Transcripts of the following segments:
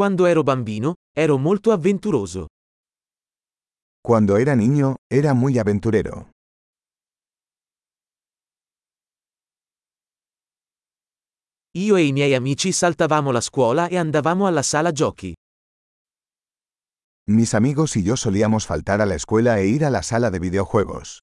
Quando ero bambino, ero molto avventuroso. Cuando era niño, era muy aventurero. Io e i miei amici saltavamo la scuola e andavamo alla sala giochi. Mis amigos y yo solíamos faltar a la escuela e ir a la sala de videojuegos.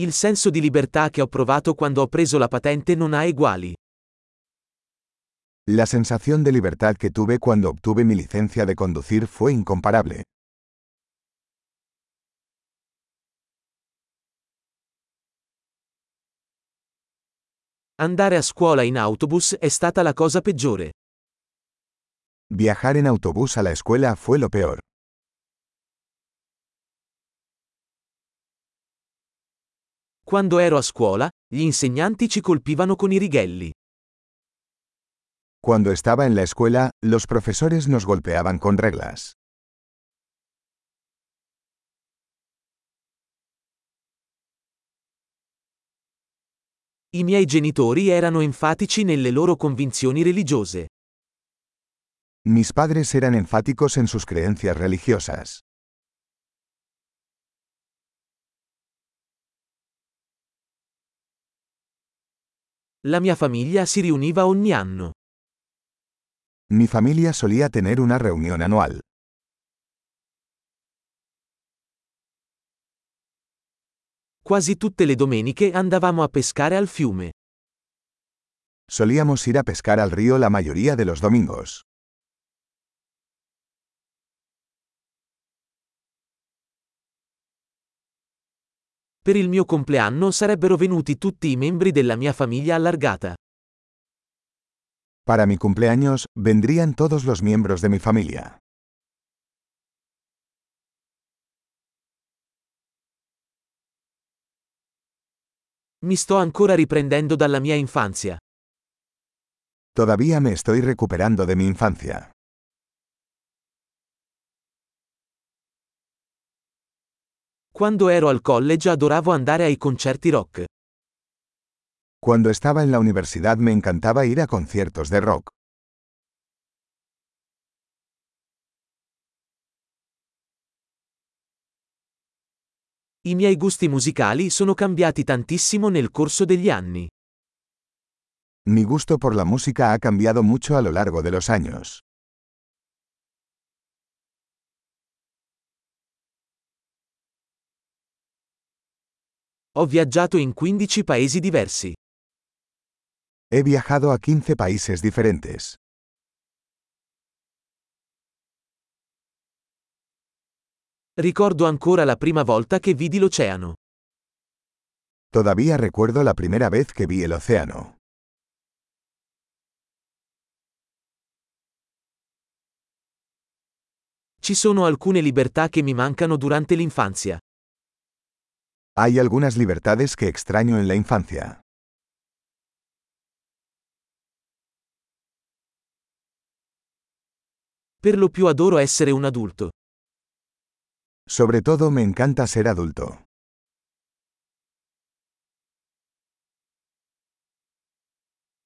Il senso di libertà che ho provato quando ho preso la patente non ha eguali. La sensación de libertad que tuve cuando obtuve mi licencia de conducir fue incomparable. Andare a scuola in autobus è stata la cosa peggiore. Viajar en autobús a la escuela fue lo peor. Quando ero a scuola, gli insegnanti ci colpivano con i righelli. Cuando estaba en la escuela, los profesores nos golpeaban con reglas. I miei genitori erano enfatici nelle loro convinzioni religiose. Mis padres eran enfáticos en sus creencias religiosas. La mia famiglia si riuniva ogni anno. Mi familia solía tener una reunión anual. Quasi tutte le domeniche andavamo a pescare al fiume. Solíamos ir a pescar al río la mayoría de los domingos. Per il mio compleanno sarebbero venuti tutti i membri della mia famiglia allargata. Para mi cumpleaños, vendrían todos los miembros de mi familia. Mi sto ancora riprendendo dalla mia infanzia. Todavía me estoy recuperando de mi infancia. Quando ero al college adoravo andare ai concerti rock. Cuando estaba en la universidad me encantaba ir a conciertos de rock. I miei gusti musicali sono cambiati tantissimo nel corso degli anni. Mi gusto por la música ha cambiado mucho a lo largo de los años. Ho viaggiato in 15 paesi diversi. He viajado a 15 países diferentes. Ricordo ancora la prima volta che vidi l'oceano. Todavía recuerdo la primera vez que vi el océano. Ci sono alcune libertà che mi mancano durante l'infanzia. Hay algunas libertades que extraño en la infancia. Per lo più adoro essere un adulto. Sobre todo me encanta ser adulto.